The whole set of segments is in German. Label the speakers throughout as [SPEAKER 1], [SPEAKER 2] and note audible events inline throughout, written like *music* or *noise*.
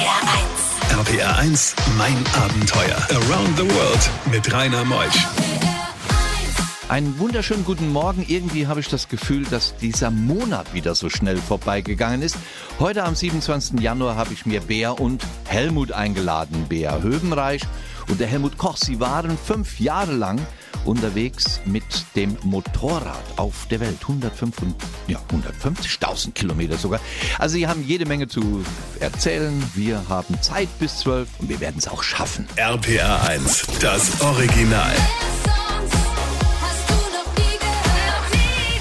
[SPEAKER 1] RPR 1.
[SPEAKER 2] RPR 1, mein Abenteuer. Around the World mit Rainer Meusch.
[SPEAKER 3] Einen wunderschönen guten Morgen. Irgendwie habe ich das Gefühl, dass dieser Monat wieder so schnell vorbeigegangen ist. Heute am 27. Januar habe ich mir Bea und Helmut eingeladen. Bea Höbenreich und der Helmut Koch. Sie waren fünf Jahre lang unterwegs mit dem Motorrad auf der Welt. 105 und, ja, 150.000 Kilometer sogar. Also sie haben jede Menge zu erzählen. Wir haben Zeit bis 12 und wir werden es auch schaffen.
[SPEAKER 2] RPR 1, das Original.
[SPEAKER 4] Hast du noch nie gehört? Nie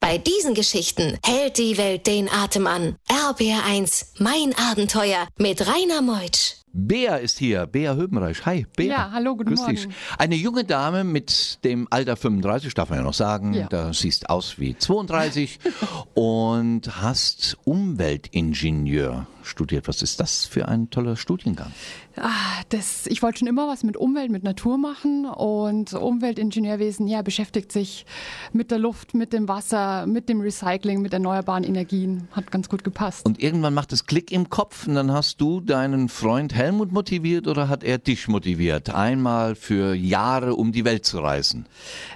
[SPEAKER 1] Bei diesen Geschichten hält die Welt den Atem an. RPR 1, mein Abenteuer mit Rainer Meutsch.
[SPEAKER 3] Bea ist hier, Bea Höbenreich. Hi, Bea.
[SPEAKER 5] Ja, hallo, guten
[SPEAKER 3] Grüß dich.
[SPEAKER 5] Morgen.
[SPEAKER 3] Eine junge Dame mit dem Alter 35, darf man ja noch sagen.
[SPEAKER 5] Ja.
[SPEAKER 3] Da siehst aus wie 32 *laughs* und hast Umweltingenieur studiert. Was ist das für ein toller Studiengang?
[SPEAKER 5] Ah, das, ich wollte schon immer was mit Umwelt, mit Natur machen und Umweltingenieurwesen ja, beschäftigt sich mit der Luft, mit dem Wasser, mit dem Recycling, mit erneuerbaren Energien. Hat ganz gut gepasst.
[SPEAKER 3] Und irgendwann macht es Klick im Kopf und dann hast du deinen Freund Helmut motiviert oder hat er dich motiviert, einmal für Jahre um die Welt zu reisen?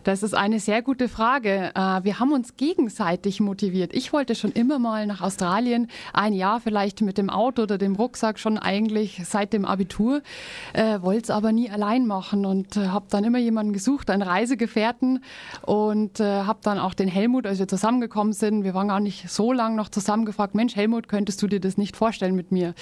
[SPEAKER 5] Das ist eine sehr gute Frage. Äh, Wir haben uns gegenseitig motiviert. Ich wollte schon immer mal nach Australien, ein Jahr vielleicht mit dem Auto oder dem Rucksack schon eigentlich seit dem Abitur, äh, wollte es aber nie allein machen und äh, habe dann immer jemanden gesucht, einen Reisegefährten und äh, habe dann auch den Helmut, als wir zusammengekommen sind, wir waren gar nicht so lang noch zusammen gefragt, Mensch Helmut, könntest du dir das nicht vorstellen mit mir?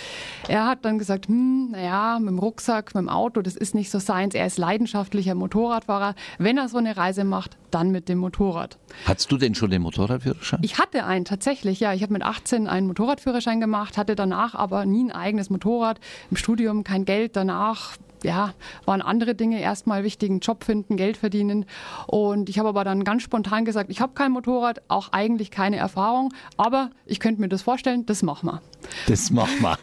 [SPEAKER 5] Er hat dann gesagt, hm, naja, mit dem Rucksack, mit dem Auto, das ist nicht so seins. Er ist leidenschaftlicher Motorradfahrer. Wenn er so eine Reise macht, dann mit dem Motorrad.
[SPEAKER 3] Hattest du denn schon den Motorradführerschein?
[SPEAKER 5] Ich hatte einen tatsächlich, ja. Ich habe mit 18 einen Motorradführerschein gemacht, hatte danach aber nie ein eigenes Motorrad. Im Studium kein Geld. Danach ja, waren andere Dinge erstmal wichtig, einen Job finden, Geld verdienen. Und ich habe aber dann ganz spontan gesagt, ich habe kein Motorrad, auch eigentlich keine Erfahrung, aber ich könnte mir das vorstellen, das machen wir.
[SPEAKER 3] Das mach mal.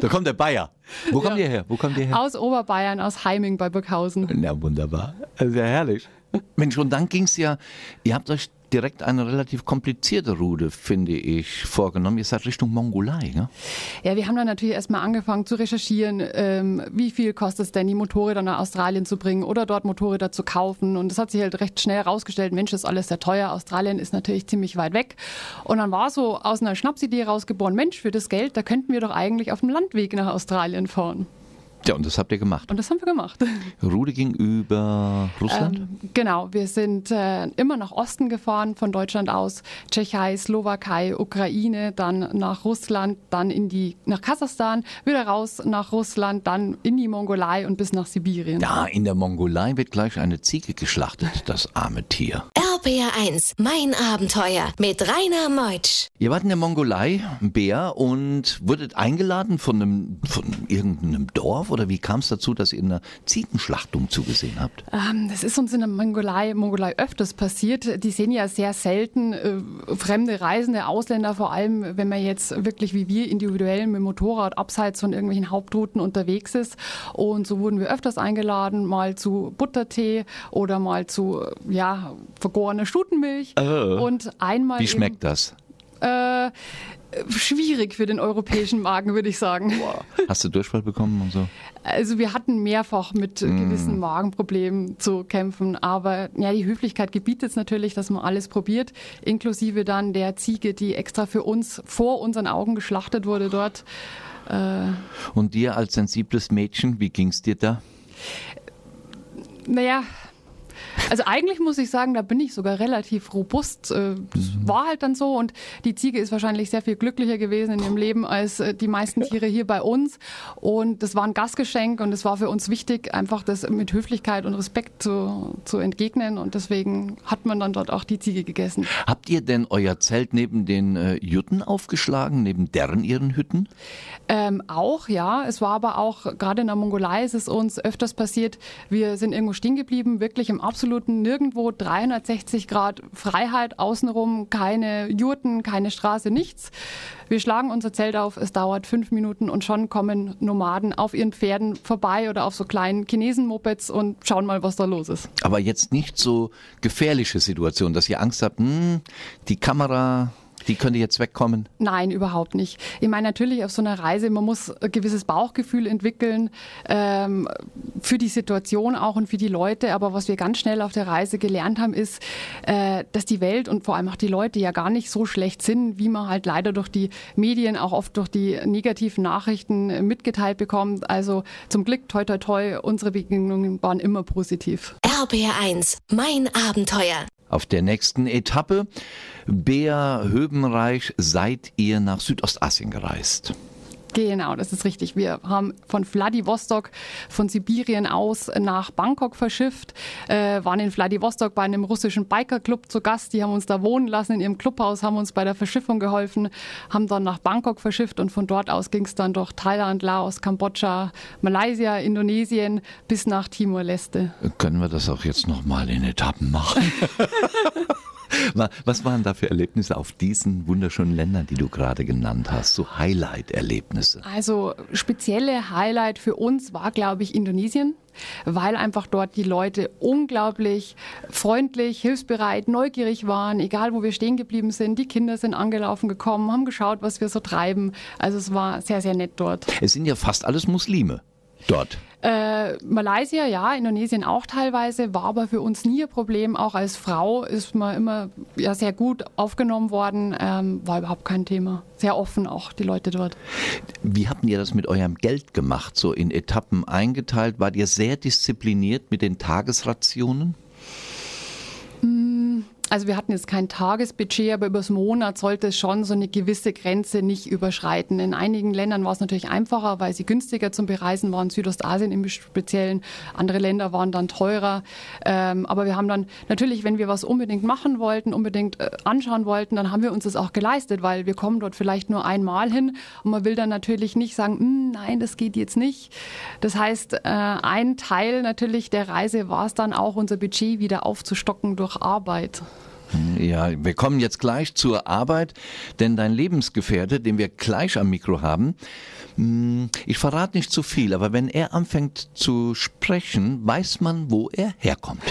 [SPEAKER 3] Da kommt der Bayer. Wo kommt ihr her? Wo kommt ihr her?
[SPEAKER 5] Aus Oberbayern, aus Heiming bei Burghausen.
[SPEAKER 3] Na wunderbar. Sehr herrlich. Mensch, und dann ging's ja, ihr habt euch direkt eine relativ komplizierte Route, finde ich, vorgenommen. Ihr seid Richtung Mongolei, ne?
[SPEAKER 5] Ja, wir haben dann natürlich erstmal angefangen zu recherchieren, ähm, wie viel kostet es denn, die Motorräder nach Australien zu bringen oder dort Motorräder zu kaufen. Und das hat sich halt recht schnell herausgestellt, Mensch, das ist alles sehr teuer. Australien ist natürlich ziemlich weit weg. Und dann war so aus einer Schnapsidee rausgeboren, Mensch, für das Geld, da könnten wir doch eigentlich auf dem Landweg nach Australien fahren.
[SPEAKER 3] Ja, und das habt ihr gemacht.
[SPEAKER 5] Und das haben wir gemacht.
[SPEAKER 3] Route ging über Russland?
[SPEAKER 5] Ähm, genau, wir sind äh, immer nach Osten gefahren von Deutschland aus, Tschechei, Slowakei, Ukraine, dann nach Russland, dann in die nach Kasachstan, wieder raus nach Russland, dann in die Mongolei und bis nach Sibirien.
[SPEAKER 3] ja, in der Mongolei wird gleich eine Ziege geschlachtet, das arme Tier.
[SPEAKER 1] RPR 1, mein Abenteuer mit Rainer Meutsch.
[SPEAKER 3] Ihr wart in der Mongolei, Bär, und wurdet eingeladen von einem, von irgendeinem Dorf oder wie kam es dazu, dass ihr einer Ziegenschlachtung zugesehen habt?
[SPEAKER 5] Ähm, das ist uns in der Mongolei, Mongolei öfters passiert. Die sehen ja sehr selten äh, fremde Reisende, Ausländer, vor allem wenn man jetzt wirklich wie wir individuell mit dem Motorrad abseits von irgendwelchen Hauptrouten unterwegs ist. Und so wurden wir öfters eingeladen, mal zu Buttertee oder mal zu äh, ja, vergorener Stutenmilch. Und einmal
[SPEAKER 3] Wie schmeckt das?
[SPEAKER 5] Äh, schwierig für den europäischen Magen, würde ich sagen.
[SPEAKER 3] Hast du Durchfall bekommen und so?
[SPEAKER 5] Also wir hatten mehrfach mit gewissen Magenproblemen zu kämpfen, aber ja, die Höflichkeit gebietet es natürlich, dass man alles probiert, inklusive dann der Ziege, die extra für uns vor unseren Augen geschlachtet wurde dort.
[SPEAKER 3] Und dir als sensibles Mädchen, wie ging's dir da?
[SPEAKER 5] Naja, also eigentlich muss ich sagen, da bin ich sogar relativ robust. Äh, Das war halt dann so und die Ziege ist wahrscheinlich sehr viel glücklicher gewesen in ihrem Leben als äh, die meisten Tiere hier bei uns. Und das war ein Gastgeschenk und es war für uns wichtig, einfach das mit Höflichkeit und Respekt zu, zu entgegnen. Und deswegen hat man dann dort auch die Ziege gegessen.
[SPEAKER 3] Habt ihr denn euer Zelt neben den äh, Jutten aufgeschlagen, neben deren ihren Hütten?
[SPEAKER 5] Ähm, auch, ja. Es war aber auch, gerade in der Mongolei ist es uns öfters passiert, wir sind irgendwo stehen geblieben, wirklich im absoluten Nirgendwo, 360 Grad Freiheit außenrum, keine Jurten, keine Straße, nichts. Wir schlagen unser Zelt auf, es dauert fünf Minuten und schon kommen Nomaden auf ihren Pferden vorbei oder auf so kleinen Chinesen-Mopeds und schauen mal, was da los ist.
[SPEAKER 3] Aber jetzt nicht so gefährliche Situation, dass ihr Angst habt, hm, die Kamera die könnte jetzt wegkommen?
[SPEAKER 5] Nein, überhaupt nicht. Ich meine, natürlich auf so einer Reise, man muss ein gewisses Bauchgefühl entwickeln ähm, für die Situation auch und für die Leute. Aber was wir ganz schnell auf der Reise gelernt haben, ist, äh, dass die Welt und vor allem auch die Leute ja gar nicht so schlecht sind, wie man halt leider durch die Medien, auch oft durch die negativen Nachrichten äh, mitgeteilt bekommt. Also zum Glück, toi, toi, toi, unsere Begegnungen waren immer positiv.
[SPEAKER 1] RBR1, mein Abenteuer.
[SPEAKER 3] Auf der nächsten Etappe, Bea Höbenreich, seid ihr nach Südostasien gereist.
[SPEAKER 5] Genau, das ist richtig. Wir haben von Vladivostok, von Sibirien aus nach Bangkok verschifft, äh, waren in Vladivostok bei einem russischen Bikerclub zu Gast. Die haben uns da wohnen lassen in ihrem Clubhaus, haben uns bei der Verschiffung geholfen, haben dann nach Bangkok verschifft und von dort aus ging es dann durch Thailand, Laos, Kambodscha, Malaysia, Indonesien bis nach Timor-Leste.
[SPEAKER 3] Können wir das auch jetzt nochmal in Etappen machen? *laughs* *laughs* Wa- Was waren da für Erlebnisse auf diesen wunderschönen Ländern, die du gerade genannt hast? So Highlight-Erlebnisse.
[SPEAKER 5] Also spezielle Highlight für uns war, glaube ich, Indonesien, weil einfach dort die Leute unglaublich freundlich, hilfsbereit, neugierig waren, egal wo wir stehen geblieben sind. Die Kinder sind angelaufen gekommen, haben geschaut, was wir so treiben. Also es war sehr, sehr nett dort.
[SPEAKER 3] Es sind ja fast alles Muslime dort.
[SPEAKER 5] Äh, Malaysia, ja, Indonesien auch teilweise, war aber für uns nie ein Problem. Auch als Frau ist man immer ja, sehr gut aufgenommen worden, ähm, war überhaupt kein Thema. Sehr offen auch, die Leute dort.
[SPEAKER 3] Wie habt ihr das mit eurem Geld gemacht? So in Etappen eingeteilt? Wart ihr sehr diszipliniert mit den Tagesrationen?
[SPEAKER 5] Also wir hatten jetzt kein Tagesbudget, aber übers Monat sollte es schon so eine gewisse Grenze nicht überschreiten. In einigen Ländern war es natürlich einfacher, weil sie günstiger zum Bereisen waren, Südostasien im Speziellen. Andere Länder waren dann teurer. Ähm, aber wir haben dann natürlich, wenn wir was unbedingt machen wollten, unbedingt äh, anschauen wollten, dann haben wir uns das auch geleistet, weil wir kommen dort vielleicht nur einmal hin und man will dann natürlich nicht sagen, "Hm, nein, das geht jetzt nicht. Das heißt, äh, ein Teil natürlich der Reise war es dann auch, unser Budget wieder aufzustocken durch Arbeit.
[SPEAKER 3] Ja, wir kommen jetzt gleich zur Arbeit, denn dein Lebensgefährte, den wir gleich am Mikro haben, mh, ich verrate nicht zu viel, aber wenn er anfängt zu sprechen, weiß man, wo er herkommt.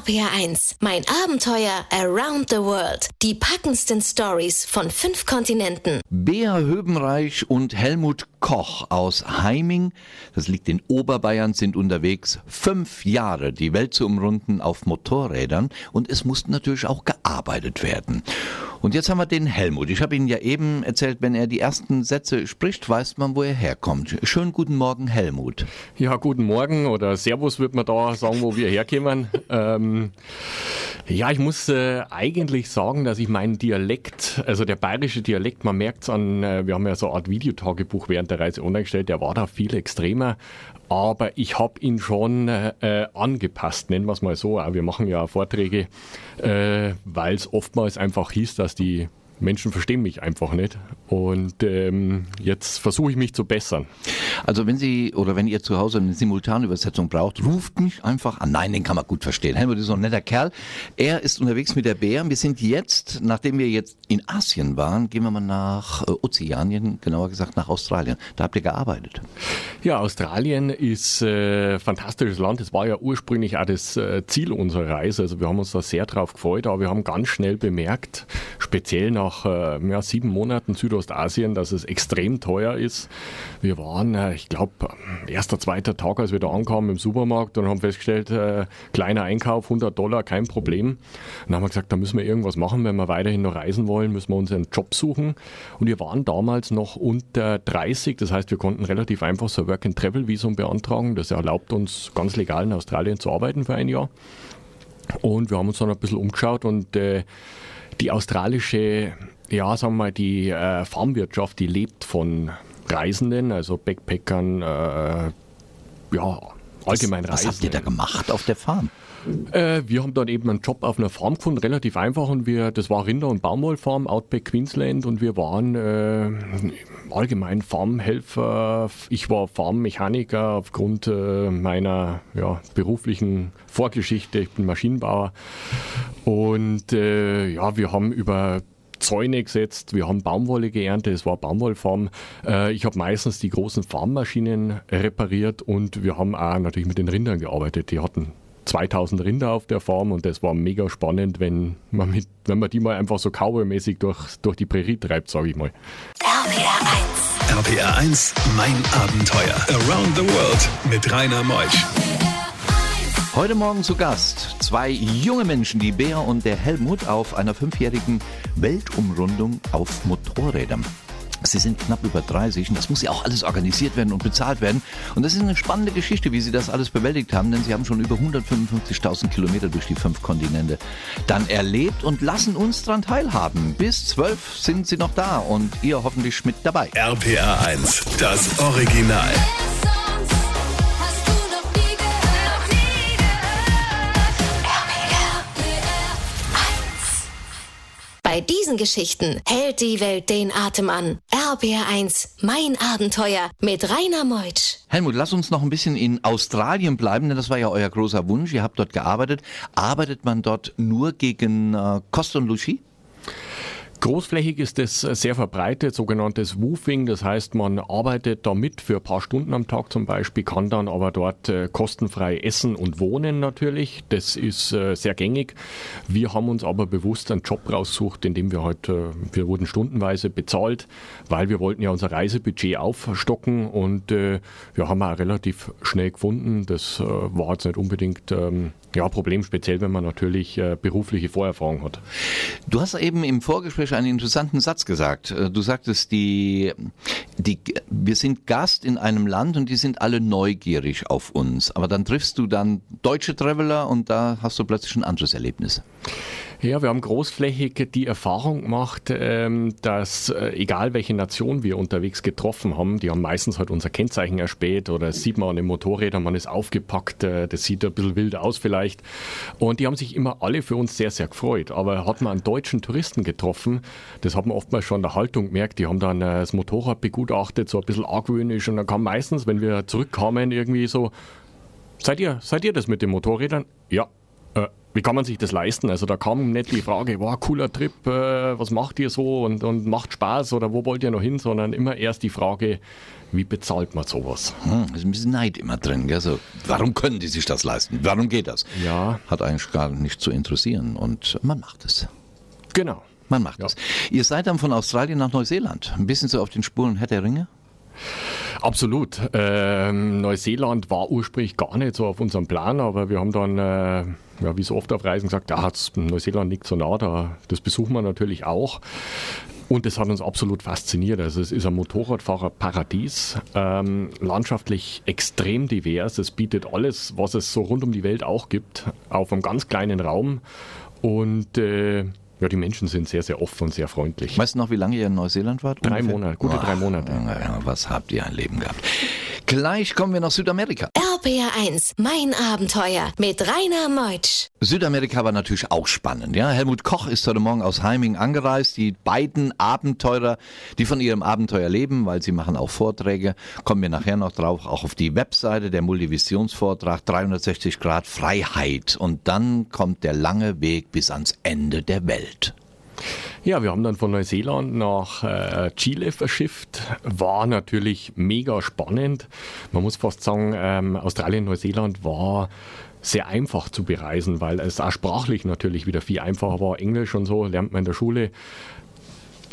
[SPEAKER 1] RPR1, mein Abenteuer around the world. Die packendsten Stories von fünf Kontinenten.
[SPEAKER 3] Bea Höbenreich und Helmut Koch aus Heiming, das liegt in Oberbayern, sind unterwegs. Fünf Jahre die Welt zu umrunden auf Motorrädern und es musste natürlich auch gearbeitet werden. Und jetzt haben wir den Helmut. Ich habe Ihnen ja eben erzählt, wenn er die ersten Sätze spricht, weiß man, wo er herkommt. Schönen guten Morgen, Helmut.
[SPEAKER 6] Ja, guten Morgen oder Servus wird man da sagen, wo wir herkommen. *laughs* ähm, ja, ich muss äh, eigentlich sagen, dass ich meinen Dialekt, also der bayerische Dialekt, man merkt es an, äh, wir haben ja so eine Art Videotagebuch während der Reise online gestellt, der war da viel extremer. Aber ich habe ihn schon äh, angepasst, nennen wir es mal so. Wir machen ja Vorträge, äh, weil es oftmals einfach hieß, dass die Menschen verstehen mich einfach nicht. Und ähm, jetzt versuche ich mich zu bessern.
[SPEAKER 3] Also wenn Sie oder wenn ihr zu Hause eine Simultanübersetzung braucht, ruft mich einfach an. Nein, den kann man gut verstehen. Helmut ist so ein netter Kerl. Er ist unterwegs mit der Bär. Wir sind jetzt, nachdem wir jetzt in Asien waren, gehen wir mal nach äh, Ozeanien, genauer gesagt nach Australien. Da habt ihr gearbeitet.
[SPEAKER 6] Ja, Australien ist äh, ein fantastisches Land. Das war ja ursprünglich auch das äh, Ziel unserer Reise. Also wir haben uns da sehr drauf gefreut, aber wir haben ganz schnell bemerkt, speziell nach äh, ja, sieben Monaten Südostasien, dass es extrem teuer ist. Wir waren, äh, ich glaube, erster, zweiter Tag, als wir da ankamen im Supermarkt und haben festgestellt, äh, kleiner Einkauf, 100 Dollar, kein Problem. Dann haben wir gesagt, da müssen wir irgendwas machen, wenn wir weiterhin noch reisen wollen, müssen wir uns einen Job suchen. Und wir waren damals noch unter 30, das heißt, wir konnten relativ einfach so ein Work-and-Travel-Visum beantragen. Das erlaubt uns ganz legal in Australien zu arbeiten für ein Jahr. Und wir haben uns dann ein bisschen umgeschaut und äh, die australische, ja, sagen wir mal, die äh, Farmwirtschaft, die lebt von Reisenden, also Backpackern, äh, ja, allgemein
[SPEAKER 3] Was habt ihr da
[SPEAKER 6] Reisenden.
[SPEAKER 3] gemacht auf der Farm?
[SPEAKER 6] Äh, wir haben dann eben einen Job auf einer Farm gefunden, relativ einfach. Und wir, das war Rinder- und Baumwollfarm, Outback Queensland. Und wir waren äh, allgemein Farmhelfer. Ich war Farmmechaniker aufgrund äh, meiner ja, beruflichen Vorgeschichte. Ich bin Maschinenbauer. Und äh, ja, wir haben über Zäune gesetzt, wir haben Baumwolle geerntet, es war Baumwollfarm. Äh, ich habe meistens die großen Farmmaschinen repariert und wir haben auch natürlich mit den Rindern gearbeitet. Die hatten 2000 Rinder auf der Farm und das war mega spannend, wenn man, mit, wenn man die mal einfach so cowboymäßig durch, durch die Prärie treibt, sage ich mal.
[SPEAKER 1] RPR 1.
[SPEAKER 2] RPR 1, mein Abenteuer. Around the World mit Rainer Meusch.
[SPEAKER 3] Heute Morgen zu Gast zwei junge Menschen, die Bea und der Helmut, auf einer fünfjährigen Weltumrundung auf Motorrädern. Sie sind knapp über 30 und das muss ja auch alles organisiert werden und bezahlt werden. Und das ist eine spannende Geschichte, wie Sie das alles bewältigt haben, denn Sie haben schon über 155.000 Kilometer durch die fünf Kontinente dann erlebt und lassen uns daran teilhaben. Bis 12 sind Sie noch da und ihr hoffentlich mit dabei.
[SPEAKER 2] RPR 1, das Original.
[SPEAKER 1] Bei diesen Geschichten hält die Welt den Atem an. RPR 1, mein Abenteuer mit Rainer Meutsch.
[SPEAKER 3] Helmut, lass uns noch ein bisschen in Australien bleiben, denn das war ja euer großer Wunsch. Ihr habt dort gearbeitet. Arbeitet man dort nur gegen äh, Kost und Logis?
[SPEAKER 6] Großflächig ist es sehr verbreitet, sogenanntes Woofing. Das heißt, man arbeitet damit für ein paar Stunden am Tag zum Beispiel, kann dann aber dort äh, kostenfrei essen und wohnen natürlich. Das ist äh, sehr gängig. Wir haben uns aber bewusst einen Job rausgesucht, in dem wir halt, äh, wir wurden stundenweise bezahlt, weil wir wollten ja unser Reisebudget aufstocken und wir haben auch relativ schnell gefunden. Das war jetzt nicht unbedingt ähm, ja, Problem, speziell wenn man natürlich äh, berufliche Vorerfahrung hat.
[SPEAKER 3] Du hast eben im Vorgespräch einen interessanten Satz gesagt. Äh, Du sagtest, die, die, wir sind Gast in einem Land und die sind alle neugierig auf uns. Aber dann triffst du dann deutsche Traveler und da hast du plötzlich ein anderes Erlebnis.
[SPEAKER 6] Ja, wir haben großflächig die Erfahrung gemacht, ähm, dass äh, egal welche Nation wir unterwegs getroffen haben, die haben meistens halt unser Kennzeichen erspäht oder sieht man an den Motorrädern, man ist aufgepackt, äh, das sieht ein bisschen wild aus vielleicht. Und die haben sich immer alle für uns sehr, sehr gefreut. Aber hat man einen deutschen Touristen getroffen, das hat man oftmals schon an der Haltung gemerkt, die haben dann äh, das Motorrad begutachtet, so ein bisschen argwöhnisch und dann kam meistens, wenn wir zurückkamen, irgendwie so, Seid ihr, seid ihr das mit den Motorrädern? Ja. Äh, wie kann man sich das leisten? Also da kam nicht die Frage, wow, cooler Trip, äh, was macht ihr so und, und macht Spaß oder wo wollt ihr noch hin, sondern immer erst die Frage, wie bezahlt man sowas?
[SPEAKER 3] Hm, ist ein bisschen Neid immer drin. Gell? So, warum können die sich das leisten? Warum geht das?
[SPEAKER 6] Ja.
[SPEAKER 3] Hat eigentlich gar nicht zu interessieren und man macht es.
[SPEAKER 6] Genau.
[SPEAKER 3] Man macht
[SPEAKER 6] Ja.
[SPEAKER 3] es. Ihr seid dann von Australien nach Neuseeland. Ein bisschen so auf den Spuren Herr der Ringe.
[SPEAKER 6] Absolut. Ähm, Neuseeland war ursprünglich gar nicht so auf unserem Plan, aber wir haben dann, äh, ja, wie so oft auf Reisen gesagt, ja, das- Neuseeland liegt so nah, da, das besuchen wir natürlich auch. Und das hat uns absolut fasziniert. Also es ist ein Motorradfahrerparadies, ähm, landschaftlich extrem divers. Es bietet alles, was es so rund um die Welt auch gibt, auf einem ganz kleinen Raum. Und äh, ja, die Menschen sind sehr, sehr offen und sehr freundlich.
[SPEAKER 3] Weißt du noch, wie lange ihr in Neuseeland wart?
[SPEAKER 6] Drei? Monate, gute drei Monate.
[SPEAKER 3] Ja, ja, was habt ihr ein Leben gehabt? Gleich kommen wir nach Südamerika.
[SPEAKER 1] RPR 1, mein Abenteuer mit Rainer Meutsch.
[SPEAKER 3] Südamerika war natürlich auch spannend. Ja? Helmut Koch ist heute Morgen aus Heiming angereist. Die beiden Abenteurer, die von ihrem Abenteuer leben, weil sie machen auch Vorträge, kommen wir nachher noch drauf, auch auf die Webseite, der Multivisionsvortrag 360 Grad Freiheit. Und dann kommt der lange Weg bis ans Ende der Welt.
[SPEAKER 6] Ja, wir haben dann von Neuseeland nach äh, Chile verschifft. War natürlich mega spannend. Man muss fast sagen, ähm, Australien, Neuseeland war sehr einfach zu bereisen, weil es auch sprachlich natürlich wieder viel einfacher war. Englisch und so lernt man in der Schule.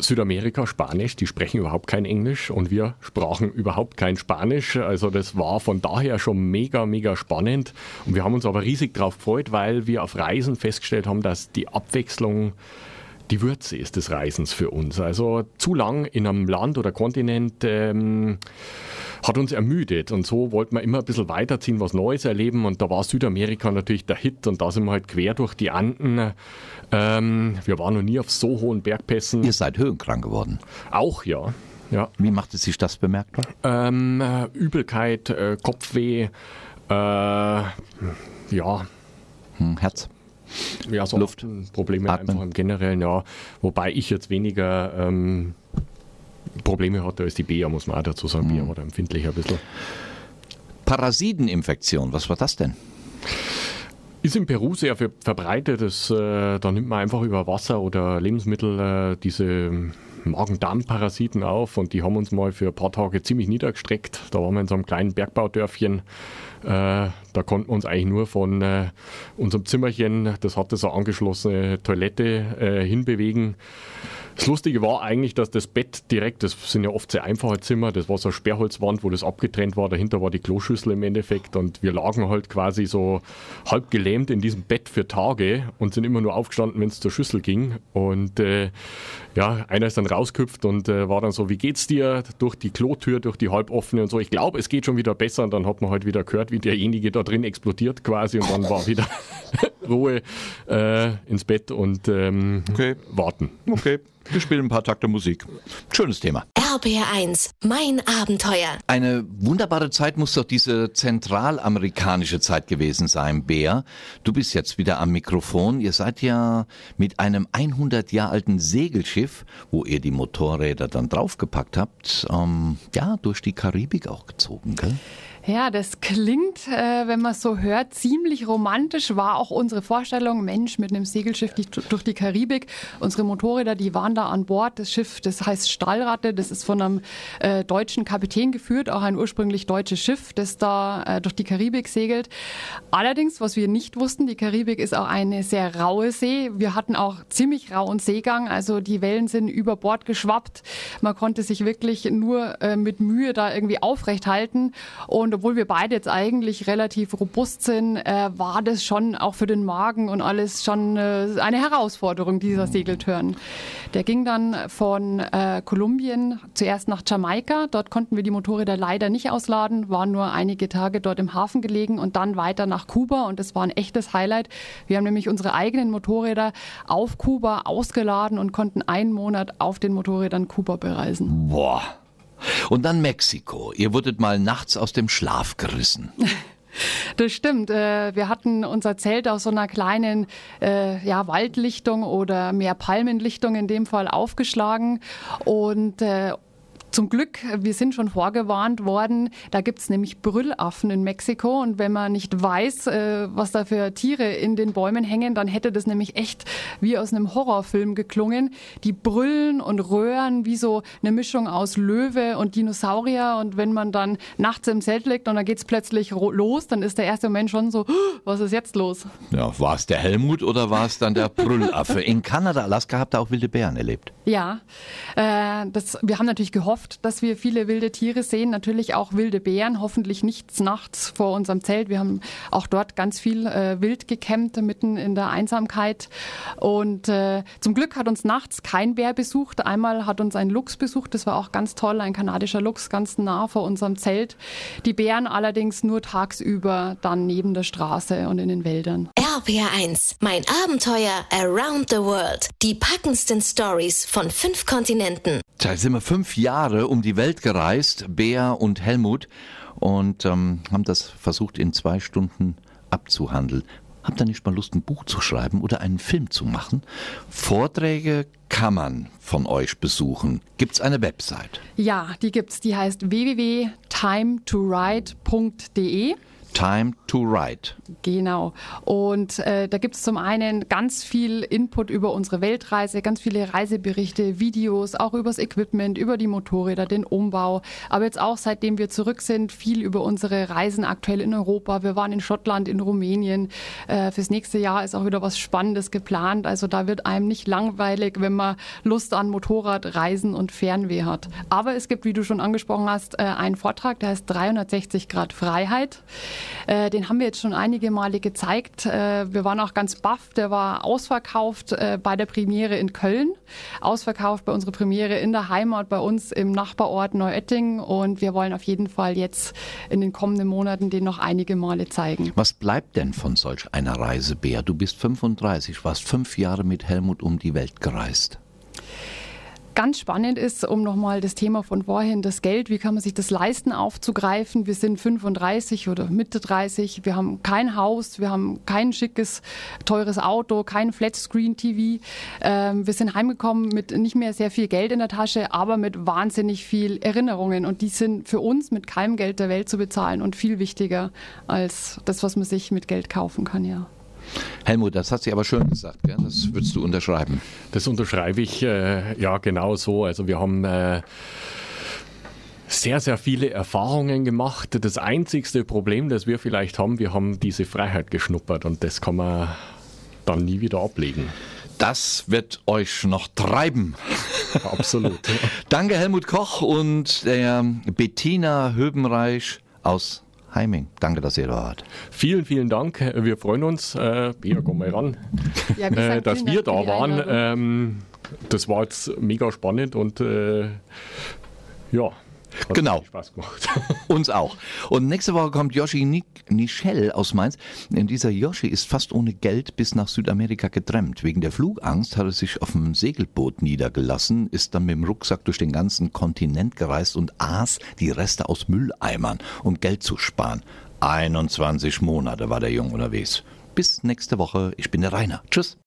[SPEAKER 6] Südamerika Spanisch, die sprechen überhaupt kein Englisch und wir sprachen überhaupt kein Spanisch. Also das war von daher schon mega, mega spannend. Und wir haben uns aber riesig drauf gefreut, weil wir auf Reisen festgestellt haben, dass die Abwechslung die Würze ist des Reisens für uns. Also zu lang in einem Land oder Kontinent ähm, hat uns ermüdet und so wollten wir immer ein bisschen weiterziehen, was Neues erleben und da war Südamerika natürlich der Hit und da sind wir halt quer durch die Anden. Ähm, wir waren noch nie auf so hohen Bergpässen.
[SPEAKER 3] Ihr seid höhenkrank geworden.
[SPEAKER 6] Auch, ja. Ja,
[SPEAKER 3] Wie macht es sich das bemerkbar?
[SPEAKER 6] ähm, äh, Übelkeit, äh, Kopfweh, äh, ja,
[SPEAKER 3] Hm, Herz.
[SPEAKER 6] Ja, so
[SPEAKER 3] Luft.
[SPEAKER 6] Probleme
[SPEAKER 3] Atmen.
[SPEAKER 6] einfach im Generellen, ja. Wobei ich jetzt weniger ähm, Probleme hatte als die Bea, muss man auch dazu sagen. Bea war da empfindlicher ein bisschen.
[SPEAKER 3] Parasiteninfektion, was war das denn?
[SPEAKER 6] Ist in Peru sehr ver verbreitet. Das, äh, da nimmt man einfach über Wasser oder Lebensmittel äh, diese Magen-Darm-Parasiten auf und die haben uns mal für ein paar Tage ziemlich niedergestreckt. Da waren wir in so einem kleinen Bergbaudörfchen. Äh, da konnten wir uns eigentlich nur von äh, unserem Zimmerchen, das hatte so angeschlossene Toilette, äh, hinbewegen. Das Lustige war eigentlich, dass das Bett direkt, das sind ja oft sehr einfache Zimmer, das war so eine Sperrholzwand, wo das abgetrennt war, dahinter war die Kloschüssel im Endeffekt und wir lagen halt quasi so halb gelähmt in diesem Bett für Tage und sind immer nur aufgestanden, wenn es zur Schüssel ging und äh, ja, einer ist dann rausgehüpft und äh, war dann so, wie geht's dir? Durch die Klotür, durch die halboffene und so. Ich glaube, es geht schon wieder besser und dann hat man halt wieder gehört, wie derjenige da drin explodiert quasi und dann war wieder *laughs* Ruhe äh, ins Bett und ähm,
[SPEAKER 3] Okay.
[SPEAKER 6] warten.
[SPEAKER 3] Okay, wir spielen ein paar Takte Musik. Schönes Thema.
[SPEAKER 1] RBR1, mein Abenteuer.
[SPEAKER 3] Eine wunderbare Zeit muss doch diese zentralamerikanische Zeit gewesen sein, Bär. Du bist jetzt wieder am Mikrofon. Ihr seid ja mit einem 100 Jahre alten Segelschiff, wo ihr die Motorräder dann draufgepackt habt, ähm, ja, durch die Karibik auch gezogen, gell?
[SPEAKER 5] Ja, das klingt, äh, wenn man es so hört, ziemlich romantisch. War auch unsere Vorstellung, Mensch, mit einem Segelschiff die, durch die Karibik. Unsere Motorräder, die waren da an Bord. Das Schiff, das heißt Stahlratte, das ist von einem äh, deutschen Kapitän geführt, auch ein ursprünglich deutsches Schiff, das da äh, durch die Karibik segelt. Allerdings, was wir nicht wussten, die Karibik ist auch eine sehr raue See. Wir hatten auch ziemlich rauen Seegang, also die Wellen sind über Bord geschwappt. Man konnte sich wirklich nur äh, mit Mühe da irgendwie aufrecht halten. Und obwohl wir beide jetzt eigentlich relativ robust sind, äh, war das schon auch für den Magen und alles schon äh, eine Herausforderung, dieser Segeltörn. Der ging dann von äh, Kolumbien zuerst nach Jamaika. Dort konnten wir die Motorräder leider nicht ausladen, waren nur einige Tage dort im Hafen gelegen und dann weiter nach Kuba. Und das war ein echtes Highlight. Wir haben nämlich unsere eigenen Motorräder auf Kuba ausgeladen und konnten einen Monat auf den Motorrädern Kuba bereisen.
[SPEAKER 3] Boah. Und dann Mexiko. Ihr wurdet mal nachts aus dem Schlaf gerissen. *laughs*
[SPEAKER 5] Das stimmt. Äh, Wir hatten unser Zelt aus so einer kleinen äh, ja, Waldlichtung oder mehr Palmenlichtung in dem Fall aufgeschlagen. Und äh, zum Glück, wir sind schon vorgewarnt worden, da gibt's nämlich Brüllaffen in Mexiko und wenn man nicht weiß, äh, was da für Tiere in den Bäumen hängen, dann hätte das nämlich echt wie aus einem Horrorfilm geklungen. Die brüllen und röhren wie so eine Mischung aus Löwe und Dinosaurier und wenn man dann nachts im Zelt liegt und dann geht's plötzlich ro- los, dann ist der erste Moment schon so, was ist jetzt los?
[SPEAKER 3] Ja, war es der Helmut oder war es dann der Brüllaffe? In Kanada, Alaska habt ihr auch wilde Bären erlebt.
[SPEAKER 5] Ja, äh, das, wir haben natürlich gehofft, dass wir viele wilde Tiere sehen, natürlich auch wilde Bären, hoffentlich nichts nachts vor unserem Zelt. Wir haben auch dort ganz viel äh, wild gekämmt, mitten in der Einsamkeit. Und äh, zum Glück hat uns nachts kein Bär besucht. Einmal hat uns ein Luchs besucht, das war auch ganz toll, ein kanadischer Luchs, ganz nah vor unserem Zelt. Die Bären allerdings nur tagsüber dann neben der Straße und in den Wäldern.
[SPEAKER 1] RPR1, mein Abenteuer around the world. Die packendsten Stories von fünf Kontinenten.
[SPEAKER 3] Da sind wir fünf Jahre um die Welt gereist, Bea und Helmut, und ähm, haben das versucht in zwei Stunden abzuhandeln. Habt ihr nicht mal Lust, ein Buch zu schreiben oder einen Film zu machen? Vorträge kann man von euch besuchen. Gibt's eine Website?
[SPEAKER 5] Ja, die gibt's. Die heißt www.timetowrite.de.
[SPEAKER 3] Time to Write.
[SPEAKER 5] Genau. Und äh, da gibt es zum einen ganz viel Input über unsere Weltreise, ganz viele Reiseberichte, Videos, auch übers Equipment, über die Motorräder, den Umbau. Aber jetzt auch seitdem wir zurück sind, viel über unsere Reisen aktuell in Europa. Wir waren in Schottland, in Rumänien. Äh, fürs nächste Jahr ist auch wieder was Spannendes geplant. Also da wird einem nicht langweilig, wenn man Lust an Motorrad, Reisen und Fernweh hat. Aber es gibt, wie du schon angesprochen hast, äh, einen Vortrag, der heißt 360 Grad Freiheit. Äh, den haben wir jetzt schon einige Male gezeigt. Äh, wir waren auch ganz baff. Der war ausverkauft äh, bei der Premiere in Köln, ausverkauft bei unserer Premiere in der Heimat bei uns im Nachbarort Neuötting. Und wir wollen auf jeden Fall jetzt in den kommenden Monaten den noch einige Male zeigen.
[SPEAKER 3] Was bleibt denn von solch einer Reise, Bea? Du bist 35, warst fünf Jahre mit Helmut um die Welt gereist.
[SPEAKER 5] Ganz spannend ist, um nochmal das Thema von vorhin, das Geld, wie kann man sich das leisten aufzugreifen? Wir sind 35 oder Mitte 30, wir haben kein Haus, wir haben kein schickes, teures Auto, kein Flatscreen-TV. Ähm, wir sind heimgekommen mit nicht mehr sehr viel Geld in der Tasche, aber mit wahnsinnig viel Erinnerungen. Und die sind für uns mit keinem Geld der Welt zu bezahlen und viel wichtiger als das, was man sich mit Geld kaufen kann, ja.
[SPEAKER 3] Helmut, das hat sie aber schön gesagt, gell? das würdest du unterschreiben.
[SPEAKER 6] Das unterschreibe ich äh, ja genau so. Also wir haben äh, sehr, sehr viele Erfahrungen gemacht. Das einzigste Problem, das wir vielleicht haben, wir haben diese Freiheit geschnuppert und das kann man dann nie wieder ablegen.
[SPEAKER 3] Das wird euch noch treiben. *laughs*
[SPEAKER 6] Absolut.
[SPEAKER 3] Danke Helmut Koch und der Bettina Höbenreich aus Heiming. Danke, dass ihr da wart.
[SPEAKER 6] Vielen, vielen Dank. Wir freuen uns, äh, Bea, komm mal ran,
[SPEAKER 5] Ja, wir
[SPEAKER 6] äh, dass wir da waren. Ähm, das war jetzt mega spannend und äh, ja, hat
[SPEAKER 3] Genau.
[SPEAKER 6] Spaß gemacht. *laughs*
[SPEAKER 3] Uns auch. Und nächste Woche kommt Yoshi Ni- Nichel aus Mainz. Dieser Yoshi ist fast ohne Geld bis nach Südamerika getrennt. Wegen der Flugangst hat er sich auf einem Segelboot niedergelassen, ist dann mit dem Rucksack durch den ganzen Kontinent gereist und aß die Reste aus Mülleimern, um Geld zu sparen. 21 Monate war der Junge unterwegs. Bis nächste Woche. Ich bin der Rainer. Tschüss.